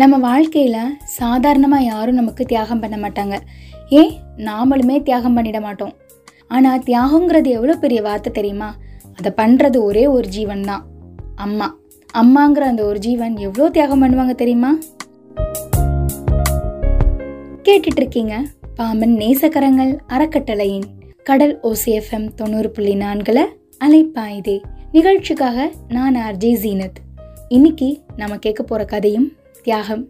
நம்ம வாழ்க்கையில் சாதாரணமாக யாரும் நமக்கு தியாகம் பண்ண மாட்டாங்க. ஏன்? நாமளுமே தியாகம் பண்ணிட மாட்டோம். ஆனால் தியாகங்கிறது எவ்வளோ பெரிய வார்த்தை தெரியுமா? அதை பண்ணுறது ஒரே ஒரு ஜீவன் தான் அம்மா. அம்மாங்கிற அந்த ஒரு ஜீவன் எவ்வளோ தியாகம் பண்ணுவாங்க தெரியுமா? கேட்டுட்டு இருக்கீங்க பாமன் நேசக்கரங்கள் அறக்கட்டளையின் கடல் ஓசிஎஃப்எம் தொண்ணூறு புள்ளி நான்கில் அலைப்பாயுதே. நிகழ்ச்சிக்காக நான் ஆர்ஜே ஜீனத். இன்னைக்கு நம்ம கேட்க போகிற கதையும் தியாகம்.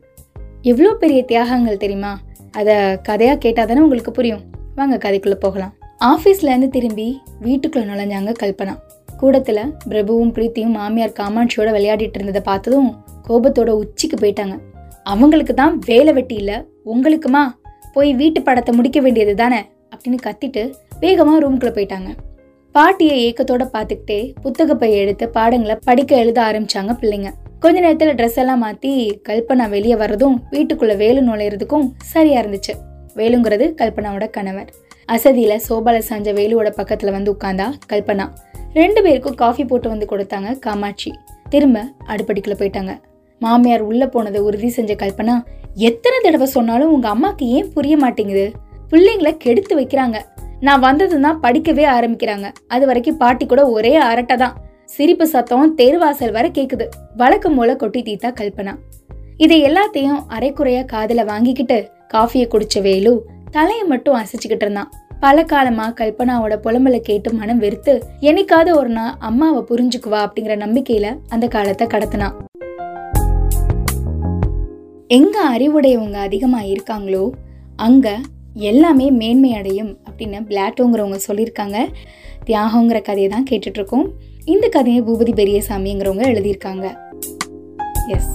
எவ்வளோ பெரிய தியாகங்கள் தெரியுமா? அதை கதையாக கேட்டால் தானே உங்களுக்கு புரியும். வாங்க கதைக்குள்ளே போகலாம். ஆஃபீஸ்லேருந்து திரும்பி வீட்டுக்குள்ளே நுழைஞ்சாங்க கல்பனா. கூடத்தில் பிரபுவும் பிரீத்தியும் மாமியார் காமாட்சியோட விளையாடிட்டு இருந்ததை பார்த்ததும் கோபத்தோட உச்சிக்கு போயிட்டாங்க. அவங்களுக்கு தான் வேலை வெட்டி இல்லை உங்களுக்குமா? போய் வீட்டு படத்தை முடிக்க வேண்டியது தானே? அப்படின்னு கத்திட்டு வேகமாக ரூம்குள்ளே போயிட்டாங்க. பாட்டியை ஏக்கத்தோட பார்த்துக்கிட்டே புத்தகப்பை எடுத்து பாடங்களை படிக்க எழுத ஆரம்பிச்சாங்க பிள்ளைங்க. கொஞ்ச நேரத்தில் ட்ரெஸ் எல்லாம் மாற்றி கல்பனா வெளியே வர்றதும் வீட்டுக்குள்ள வேலு நுழையிறதுக்கும் சரியா இருந்துச்சு. வேலுங்கிறது கல்பனாவோட கணவர். அசதியில சோபால சாஞ்ச வேலுவோட பக்கத்துல வந்து உட்காந்தா கல்பனா. ரெண்டு பேருக்கும் காஃபி போட்டு வந்து கொடுத்தாங்க காமாட்சி. திரும்ப அடுப்படிக்குள்ள போயிட்டாங்க. மாமியார் உள்ள போனதை உறுதி செஞ்ச கல்பனா எத்தனை தடவை சொன்னாலும் உங்க அம்மாக்கு ஏன் புரிய மாட்டேங்குது? பிள்ளைங்களை கெடுத்து வைக்கிறாங்க. நான் வந்ததுன்னா தான் படிக்கவே ஆரம்பிக்கிறாங்க. அது வரைக்கும் பாட்டி கூட ஒரே அரட்டை தான். சிரிப்பு சத்தம் தெருவாசல் வரை கேக்குது. வழக்கம் போல கொட்டி தீத்தா கல்பனா. இதை எல்லாத்தையும் அரைக்குறையா காதல வாங்கிக்கிட்டு காஃபியை குடிச்ச வேலு தலையை மட்டும் அசைச்சுக்கிட்டு இருந்தான். பல காலமா கல்பனாவோட புலம்பலை கேட்டு மனம் வெறுத்து என்னைக்காவது ஒரு நாள் அம்மாவை புரிஞ்சுக்குவா அப்படிங்கிற நம்பிக்கையில அந்த காலத்தை கடத்தினான். எங்க அறிவுடையவங்க அதிகமா இருக்காங்களோ அங்க எல்லாமே மேன்மை அடையும் அப்படின்னு பிளாட்டோங்கிறவங்க சொல்லியிருக்காங்க. தியாகங்கிற கதையை தான் கேட்டுட்ருக்கோம் இருக்கோம். இந்த கதையை பூபதி பெரியசாமிங்கிறவங்க எழுதியிருக்காங்க. எஸ்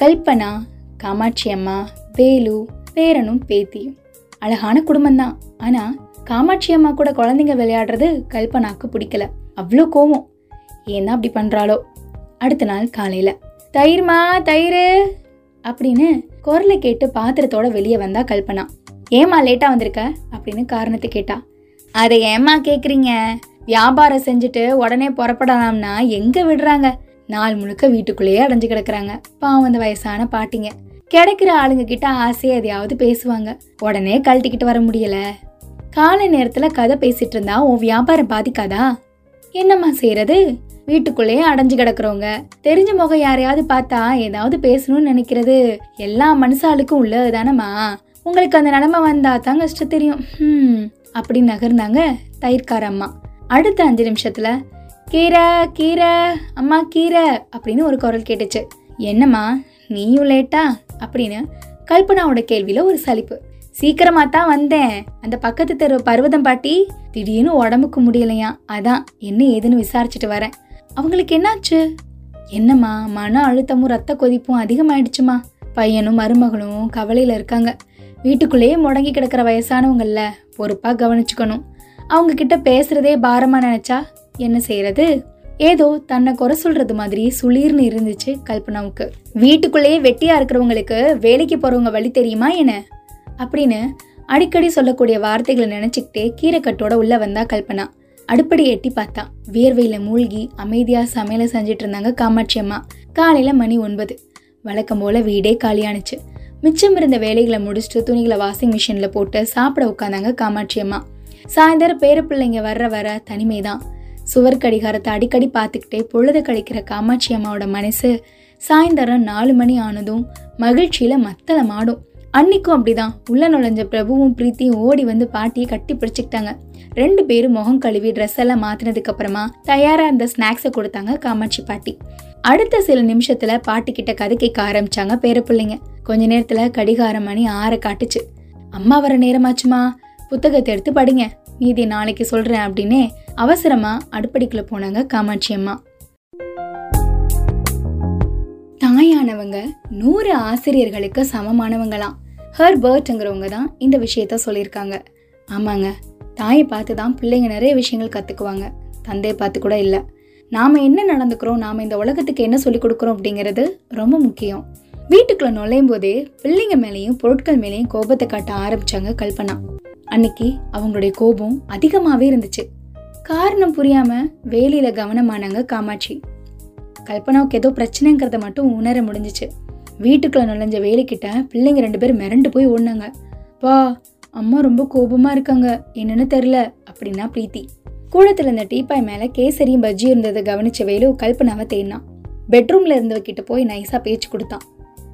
கல்பனா காமாட்சி அம்மா வேலு பேரனும் பேத்தியும். அழகான குடும்பம் தான் காமாட்சி அம்மா கூட குழந்தைங்க விளையாடுறது கல்பனாக்கு பிடிக்கல. அவ்வளோ கோவம். ஏன்னா அப்படி பண்ணுறாளோ அடுத்த நாள் காலையில் தயிர்மா தயிர்! அப்படின்னு குரலை கேட்டு பாத்திரத்தோட வெளியே வந்தா கல்பனா. ஏமா லேட்டாக வந்திருக்க? அப்படின்னு காரணத்தை கேட்டா. அதை ஏமா கேட்குறீங்க வியாபாரம் செஞ்சுட்டு உடனே புறப்படலாம்னா எங்க விடுறாங்க? நாள் முழுக்க வீட்டுக்குள்ளேயே அடைஞ்சு கிடக்குறாங்க. பாவம் அந்த வயசான பாட்டிங்க. கிடைக்கிற ஆளுங்க கிட்ட ஆசையை எதையாவது பேசுவாங்க. உடனே கழட்டிக்கிட்டு வர முடியல. காலை நேரத்துல கதை பேசிட்டு இருந்தா உன் வியாபாரம் பாதிக்காதா? என்னம்மா செய்யறது வீட்டுக்குள்ளேயே அடைஞ்சு கிடக்குறவங்க. தெரிஞ்ச முகம் யாரையாவது பார்த்தா ஏதாவது பேசணும்னு நினைக்கிறது. எல்லா மனுஷாளுக்கும் உள்ளதுதானம்மா உங்களுக்கு அந்த நிலைமை வந்தா தான் கஷ்டம் தெரியும். ஹம் அப்படி நகர்ந்தாங்க தயிர்கார அம்மா. அடுத்த அஞ்சு நிமிஷத்துல கீரை கீரை அம்மா கீரை அப்படின்னு ஒரு குரல் கேட்டுச்சு. என்னம்மா நீயும் லேட்டா? அப்படின்னு கல்பனாவோட கேள்வியில ஒரு சலிப்பு. சீக்கிரமா தான் வந்தேன். அந்த பக்கத்து தெரு பர்வதம் பாட்டி திடீர்னு உடம்புக்கு முடியலையா? அதான் என்ன ஏதுன்னு விசாரிச்சுட்டு வரேன். அவங்களுக்கு என்னாச்சு? என்னம்மா மன அழுத்தமும் ரத்த கொதிப்பும் அதிகமாயிடுச்சுமா? பையனும் மருமகளும் கவலையில இருக்காங்க. வீட்டுக்குள்ளேயே முடங்கி கிடக்கிற வயசானவங்கல்ல பொறுப்பா கவனிச்சுக்கணும். அவங்க கிட்ட பேசுறதே பாரமா நினைச்சா என்ன செய்யறது ஏதோ தன்னை குறை சொல்றது மாதிரி சுளீர்னு இருந்துச்சு கல்பனாவுக்கு. வீட்டுக்குள்ளேயே வெட்டியா இருக்கிறவங்களுக்கு வேலைக்கு போறவங்க வழி தெரியுமா என்ன? அப்படின்னு அடிக்கடி சொல்லக்கூடிய வார்த்தைகளை நினைச்சுக்கிட்டே கீரைக்கட்டோட உள்ள வந்தா கல்பனா. அடுப்படி எட்டி பார்த்தா வியர்வையில மூழ்கி அமைதியா சமையல செஞ்சிட்டு இருந்தாங்க காமாட்சி அம்மா. காலையில மணி ஒன்பது. வழக்கம் போல வீடே காலியானுச்சு. மிச்சம் இருந்த வேலைகளை முடிச்சுட்டு துணிகளை வாஷிங் மிஷின்ல போட்டு சாப்பிட உட்காந்தாங்க காமாட்சி அம்மா. சாயந்தரம் பேர பிள்ளைங்க வர்ற வர தனிமை தான் சுவர் கடிகாரத்தை அடிக்கடி பார்த்துக்கிட்டே பொழுது கழிக்கிற காமாட்சி அம்மாவோட மனசு சாயந்தரம் நாலு மணி ஆனதும் மகிழ்ச்சியில் மத்தளம் ஆடும். அன்னைக்கும் அப்படிதான். உள்ள நுழைஞ்ச பிரபுவும் பிரீத்தியும் ஓடி வந்து பாட்டியை கட்டி பிடிச்சிக்கிட்டாங்க. ரெண்டு பேரும் முகம் கழுவி ட்ரெஸ் எல்லாம் மாத்தினதுக்கு அப்புறமா தயாரா இருந்த ஸ்நாக்ஸை கொடுத்தாங்க காமாட்சி பாட்டி. அடுத்த சில நிமிஷத்துல பாட்டி கிட்ட கதை கேட்க ஆரம்பிச்சாங்க பேர பிள்ளைங்க. கொஞ்ச நேரத்துல கடிகார மணி ஆற காட்டுச்சு. அம்மா வர நேரமாச்சுமா? புத்தகத்தை எடுத்து படிங்க. மீதி நாளைக்கு சொல்கிறேன் அப்படின்னே அவசரமாக அடுப்படிக்கில் போனாங்க காமாட்சி அம்மா. தாயானவங்க நூறு ஆசிரியர்களுக்கு சமமானவங்களாம். ஹர்பர்ட்ங்கிறவங்க தான் இந்த விஷயத்த சொல்லியிருக்காங்க. ஆமாங்க தாயை பார்த்து தான் பிள்ளைங்க நிறைய விஷயங்கள் கற்றுக்குவாங்க தந்தையை பார்த்து கூட இல்லை. நாம் என்ன நடந்துக்கிறோம் நாம் இந்த உலகத்துக்கு என்ன சொல்லிக் கொடுக்குறோம் அப்படிங்கிறது ரொம்ப முக்கியம். வீட்டுக்குள்ளே நுழையும் போதே பிள்ளைங்க மேலேயும் பொருட்கள் மேலேயும் கோபத்தை காட்ட ஆரம்பித்தாங்க கல்பனா. அன்னைக்கு அவங்களுடைய கோபம் அதிகமாகவே இருந்துச்சு. காரணம் புரியாம வேலையில கவனமானாங்க காமாட்சி. கல்பனாவுக்கு ஏதோ பிரச்சனைங்கிறத மட்டும் உணர முடிஞ்சிச்சு. வீட்டுக்குள்ள நுழைஞ்ச வேலைக்கிட்ட பிள்ளைங்க ரெண்டு பேரும் மிரண்டு போய் ஓடினாங்க. பா அம்மா ரொம்ப கோபமா இருக்காங்க. என்னன்னு தெரில அப்படின்னா பிரீத்தி. கூடத்துல இருந்த டீப்பாய் மேல கேசரியும் பஜ்ஜியும் இருந்ததை கவனிச்ச வேலு கல்பனாவை தேடினான். பெட்ரூம்ல இருந்தவகிட்ட போய் நைஸா பேச்சு கொடுத்தான்.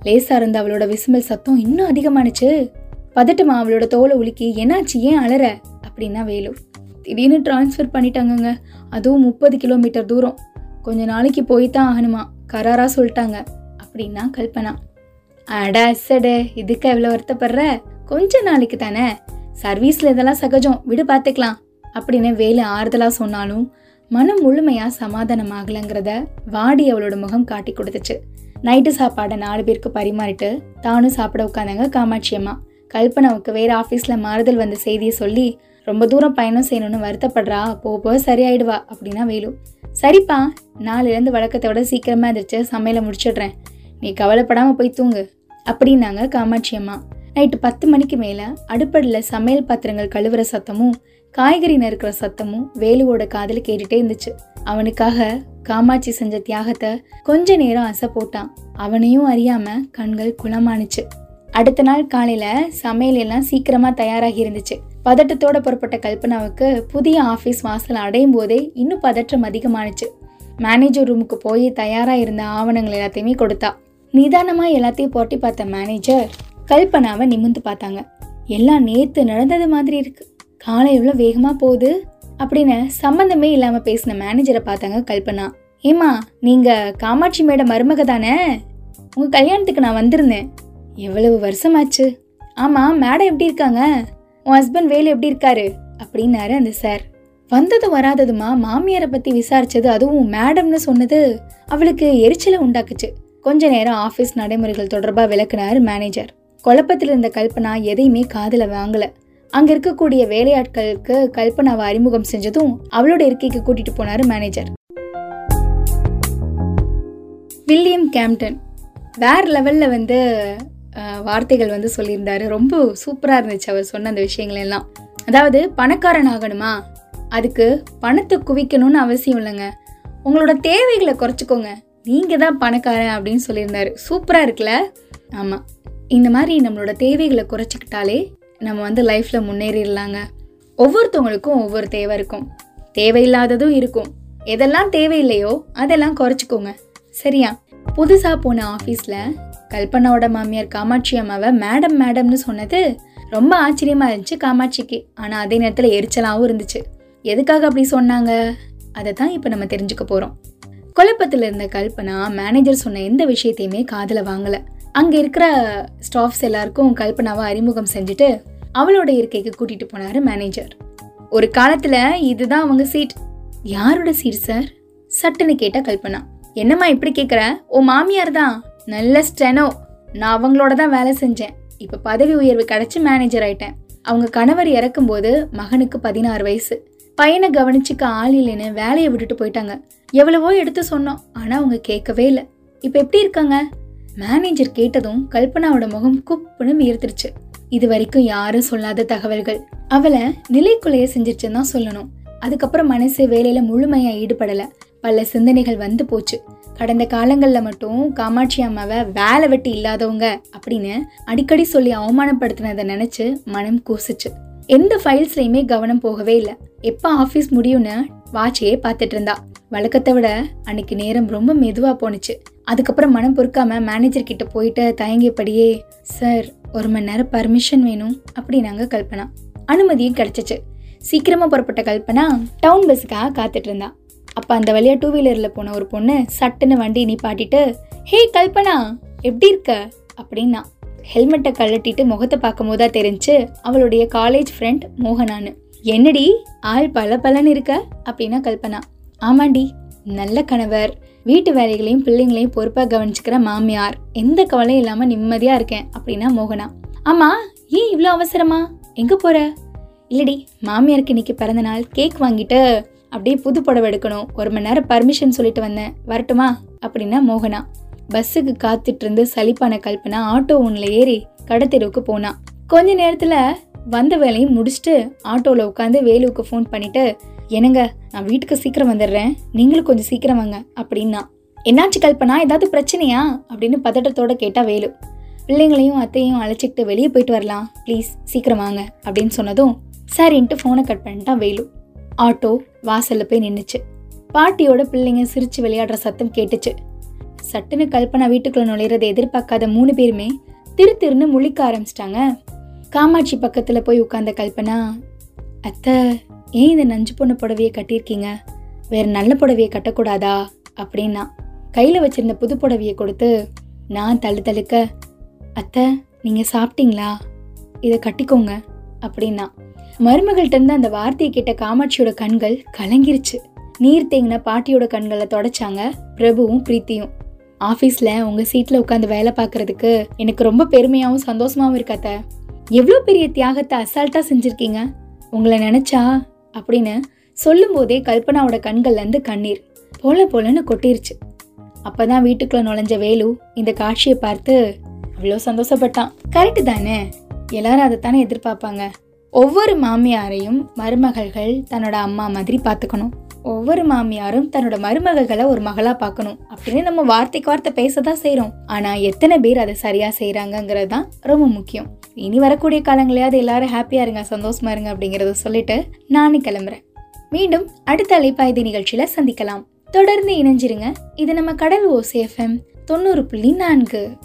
லேசா இருந்த அவளோட விசுமல் சத்தம் இன்னும் அதிகமானுச்சு. பதட்டமா அவளோட தோலை உலுக்கி என்னாச்சு? ஏன் அலற? அப்படின்னா வேலு திடீர்னு டிரான்ஸ்ஃபர் பண்ணிட்டாங்கங்க. அதுவும் முப்பது கிலோமீட்டர் தூரம். கொஞ்ச நாளைக்கு போய் தான் ஆகணுமா? கராரா சொல்லிட்டாங்க. அப்படின்னா கல்பனா அட அசடு இதுக்கு எவ்வளோ வருத்தப்படுற? கொஞ்ச நாளைக்கு தானே? சர்வீஸ்ல இதெல்லாம் சகஜம். விடு பார்த்துக்கலாம் அப்படின்னு வேலு ஆறுதலாக சொன்னாலும் மனம் முழுமையாக சமாதானம் ஆகலைங்கிறத வாடி அவளோட முகம் காட்டி கொடுத்துச்சு. நைட்டு சாப்பாடை நாலு பேருக்கு பரிமாறிட்டு தானும் சாப்பிட உட்காந்தாங்க காமாட்சி அம்மா. கல்பனாவுக்கு வேறு ஆஃபீஸில் மாறுதல் வந்த செய்தியை சொல்லி ரொம்ப தூரம் பயணம் செய்யணும்னு வருத்தப்படுறா போக போக சரியாயிடுவா அப்படின்னா வேலு. சரிப்பா நாளிலேருந்து வழக்கத்தை விட சீக்கிரமாக எந்திரிச்சு சமையலை முடிச்சிடுறேன். நீ கவலைப்படாமல் போய் தூங்கு அப்படின்னாங்க காமாட்சி அம்மா. நைட்டு பத்து மணிக்கு மேலே அடுப்படியில் சமையல் பாத்திரங்கள் கழுவுற சத்தமும் காய்கறி நறுக்கிற சத்தமும் வேலுவோட காதில் கேட்டுட்டே இருந்துச்சு. அவனுக்காக காமாட்சி செஞ்ச தியாகத்தை கொஞ்ச நேரம் அசை போட்டான். அவனையும் அறியாம கண்கள் குளமானுச்சு அடுத்த நாள் காலையில சமையல் எல்லாம் சீக்கிரமா தயாராகி இருந்துச்சு. பதட்டத்தோட புறப்பட்ட கல்பனாவுக்கு புதிய ஆபீஸ் வாசல் அடையும் போதே இன்னும் பதற்றம் அதிகமானுச்சு. மேனேஜர் ரூமுக்கு போய் தயாரா இருந்த ஆவணங்கள் எல்லாத்தையுமே கொடுத்தா. நிதானமா எல்லாத்தையும் போட்டி பார்த்த மேனேஜர் கல்பனாவை நிமிந்து பார்த்தாங்க. எல்லாம் நேத்து நடந்தது மாதிரி இருக்கு. காலை எவ்வளோ வேகமா போகுது? அப்படின்னு சம்பந்தமே இல்லாம பேசின மேனேஜரை பார்த்தாங்க கல்பனா. ஏமா நீங்க காமாட்சி மேடம் மருமக தானே உங்க கல்யாணத்துக்கு நான் வந்திருந்தேன். எவ்வளவு வருஷமாச்சு? ஆமாம் மேடம் எப்படி இருக்காங்க? உன் ஹஸ்பண்ட் வேலு எப்படி இருக்காரு? அப்படின்னாரு அந்த சார் வந்தது வராததுமா மாமியாரை பற்றி விசாரிச்சது அதுவும் மேடம்னு சொன்னது அவளுக்கு எரிச்சலை உண்டாக்குச்சு. கொஞ்ச நேரம் ஆஃபீஸ் நடைமுறைகள் தொடர்பாக விளக்குனார் மேனேஜர் குழப்பத்தில் இருந்த கல்பனா எதையுமே காதில் வாங்கலை. அங்கே இருக்கக்கூடிய வேலையாட்களுக்கு கல்பனாவை அறிமுகம் செஞ்சதும் அவளோட இருக்கைக்கு கூட்டிட்டு போனார் மேனேஜர் வில்லியம் கேம்டன் வேற லெவலில் வந்து வார்த்தைகள் வந்து சொல்லியிருந்தாரு. ரொம்ப சூப்பராக இருந்துச்சு அவர் சொன்ன அந்த விஷயங்கள் எல்லாம் அதாவது பணக்காரன் ஆகணுமா அதுக்கு பணத்தை குவிக்கணும்னு அவசியம் இல்லைங்க. உங்களோட தேவைகளை குறைச்சிக்கோங்க. நீங்கள் தான் பணக்காரன் அப்படின்னு சொல்லியிருந்தாரு. சூப்பராக இருக்குல்ல? ஆமாம் இந்த மாதிரி நம்மளோட தேவைகளை குறைச்சிக்கிட்டாலே நம்ம வந்து லைஃப்பில் முன்னேறிடலாங்க. ஒவ்வொருத்தவங்களுக்கும் ஒவ்வொரு தேவை இருக்கும். தேவையில்லாததும் இருக்கும். எதெல்லாம் தேவையில்லையோ அதெல்லாம் குறைச்சிக்கோங்க. சரியா? புதுசாக போன ஆஃபீஸில் கல்பனாவோட மாமியார் காமாட்சி அம்மாவை மேடம் மேடம்னு சொன்னது ரொம்ப ஆச்சரியமா இருந்துச்சு காமாட்சிக்கு. ஆனால் அதே நேரத்தில் எரிச்சலாகவும் இருந்துச்சு. எதுக்காக அப்படி சொன்னாங்க? அதை தான் இப்போ நம்ம தெரிஞ்சுக்க போகிறோம் குழப்பத்தில் இருந்த கல்பனா மேனேஜர் சொன்ன எந்த விஷயத்தையுமே காதில் வாங்கலை. அங்கே இருக்கிற ஸ்டாஃப்ஸ் எல்லாருக்கும் கல்பனாவை அறிமுகம் செஞ்சுட்டு அவளோட இருக்கைக்கு கூட்டிகிட்டு போனாரு மேனேஜர். ஒரு காலத்தில் இதுதான் அவங்க சீட். யாரோட சீட் சார்? சட்டுன்னு கேட்டால் கல்பனா. என்னம்மா இப்படி கேட்குற ஓ மாமியார் தான். நல்ல ஸ்டெனோ. நான் அவங்களோட தான் வேலை செஞ்சேன். இப்போ பதவி உயர்வு கிடச்சி மேனேஜர் ஆயிட்டேன். அவங்க கணவர் இறக்கும்போது மகனுக்கு பதினாறு வயசு. பையனை கவனிச்சுக்க ஆள் இல்லைன்னு வேலையை விட்டுட்டு போயிட்டாங்க. எவ்வளவோ எடுத்து சொன்னோம். ஆனால் அவங்க கேட்கவே இல்லை. இப்போ எப்படி இருக்காங்க? மேனேஜர் கேட்டதும் கல்பனாவோட முகம் குப்புன்னு வீர்த்துருச்சு இது வரைக்கும் யாரும் சொல்லாத தகவல்கள். அவளை நிலைக்குலைய செஞ்சிருச்சுன்னு தான் சொல்லணும். அதுக்கப்புறம் மனசு வேலையில முழுமையா ஈடுபடல. பல சிந்தனைகள் வந்து போச்சு. கடந்த காலங்களில் மட்டும் காமாட்சி அம்மாவை வேலை வெட்டி இல்லாதவங்க அப்படின்னு அடிக்கடி சொல்லி அவமானப்படுத்தினதை நினச்சி மனம் கூசுச்சு. எந்த ஃபைல்ஸ்லையுமே கவனம் போகவே இல்லை. எப்போ ஆஃபீஸ் முடியும்னு வாட்சையே பார்த்துட்டு இருந்தா. வழக்கத்தை விட அன்னைக்கு நேரம் ரொம்ப மெதுவாக போணுச்சு. அதுக்கப்புறம் மனம் பொறுக்காம மேனேஜர் கிட்ட போயிட்டு தயங்கியபடியே சார் ஒரு மணி நேரம் பர்மிஷன் வேணும் அப்படின்னாங்க கல்பனா. அனுமதியும் கிடைச்சிச்சு. சீக்கிரமாக புறப்பட்ட கல்பனா டவுன் பஸ்ஸுக்காக காத்துட்டு இருந்தா. அப்போ அந்த வழியாக டூ வீலரில் போன ஒரு பொண்ணு சட்டுன்னு வண்டி நிப்பாட்டிட்டு ஹே கல்பனா எப்படி இருக்க? அப்படின்னா ஹெல்மெட்டை கழட்டிட்டு முகத்தை பார்க்கும் போதா தெரிஞ்சு அவளுடைய காலேஜ் ஃப்ரெண்ட் மோகனான்னு. என்னடி ஆள் பல பலன்னு இருக்க? அப்படின்னா கல்பனா ஆமாண்டி நல்ல கணவர். வீட்டு வேலைகளையும் பிள்ளைங்களையும் பொறுப்பாக கவனிச்சுக்கிற மாமியார். எந்த கவலையும் இல்லாமல் நிம்மதியாக இருக்கேன். அப்படின்னா மோகனா ஆமா ஏன் இவ்வளோ அவசரமா? எங்கே போகிற இல்லடி மாமியாருக்கு இன்னைக்கு பிறந்த நாள் கேக் வாங்கிட்டு அப்படியே புது புடவை எடுக்கணும். ஒரு மணி நேரம் பர்மிஷன் சொல்லிட்டு வந்தேன். வரட்டுமா? அப்படின்னா மோகனா. பஸ்ஸுக்கு காத்துட்டு இருந்து சலிப்பான கல்பனா ஆட்டோ ஒன்றுல ஏறி கடத்தெருவுக்கு போனான் கொஞ்ச நேரத்தில் வந்த வேலையும் முடிச்சுட்டு ஆட்டோவில் உட்காந்து வேலுவுக்கு ஃபோன் பண்ணிட்டு என்னங்க நான் வீட்டுக்கு சீக்கிரம் வந்துடுறேன். நீங்களும் கொஞ்சம் சீக்கிரம் வாங்க அப்படின்னா. என்னாச்சு கல்பனா? ஏதாவது பிரச்சனையா? அப்படின்னு பதட்டத்தோட கேட்டா வேலு. பிள்ளைங்களையும் அத்தையும் அழைச்சிக்கிட்டு வெளியே போயிட்டு வரலாம். ப்ளீஸ் சீக்கிரம் வாங்க அப்படின்னு சொன்னதும் சரின்ட்டு ஃபோனை கட் பண்ணிட்டான் வேலு. ஆட்டோ வாசல்ல போய் நின்றுச்சு பாட்டியோட பிள்ளைங்க சிரிச்சு விளையாடுற சத்தம் கேட்டுச்சு. சட்டுன்னு கல்பனா வீட்டுக்குள்ள நுழையிறதை எதிர்பார்க்காத மூணு பேருமே திரு திருன்னு முழிக்க ஆரம்பிச்சிட்டாங்க. காமாட்சி பக்கத்துல போய் உட்கார்ந்த கல்பனா அத்தை ஏன் இந்த நஞ்சு பொண்ணு புடவையை கட்டியிருக்கீங்க? வேற நல்ல புடவையை கட்டக்கூடாதா? அப்படின்னா கையில வச்சிருந்த புது புடவையை கொடுத்து நான் தள்ளு தழுக்க அத்தை நீங்க சாப்பிட்டீங்களா? இதை கட்டிக்கோங்க. அப்படின்னா மருமகள்கிட்ட இருந்து அந்த வார்த்தையை கேட்ட காமாட்சியோட கண்கள் கலங்கிருச்சு. நீர் தேங்கின பாட்டியோட கண்களை தொடச்சாங்க பிரபுவும் பிரீத்தியும். ஆஃபீஸில் உங்கள் சீட்டில் உட்காந்து வேலை பார்க்கறதுக்கு எனக்கு ரொம்ப பெருமையாகவும் சந்தோஷமாகவும் இருக்காத்த எவ்வளோ பெரிய தியாகத்தை அசால்ட்டாக செஞ்சுருக்கீங்க? உங்களை நினச்சா அப்படின்னு சொல்லும்போதே கல்பனாவோட கண்கள்லேருந்து கண்ணீர் போல போலன்னு கொட்டிருச்சு. அப்போ தான் வீட்டுக்குள்ளே நுழைஞ்ச வேலு இந்த காட்சியை பார்த்து அவ்வளோ சந்தோஷப்பட்டான். கரெக்டு தானே? எல்லாரும் அதைத்தானே எதிர்பார்ப்பாங்க. ஒவ்வொரு மாமியாரையும் மருமகள்கள் தன்னோட அம்மா மாதிரி பார்த்துக்கணும். ஒவ்வொரு மாமியாரும் தன்னோட மருமகள்களை ஒரு மகளா பார்க்கணும். அப்படின்னு நம்ம வார்த்தைக்கு வார்த்தை பேசதான் செய்கிறோம் ஆனா எத்தனை பேர் அதை சரியா செய்யறாங்கிறது தான் ரொம்ப முக்கியம். இனி வரக்கூடிய காலங்களையாவது எல்லாரும் ஹாப்பியா இருங்க சந்தோஷமா இருங்க அப்படிங்கறத சொல்லிட்டு நானும் கிளம்புறேன். மீண்டும் அடுத்த அலைப்பாய்தி நிகழ்ச்சியில சந்திக்கலாம். தொடர்ந்து இணைஞ்சிருங்க. இது நம்ம கடல் ஓசேஃபம் தொண்ணூறு புள்ளி நான்கு.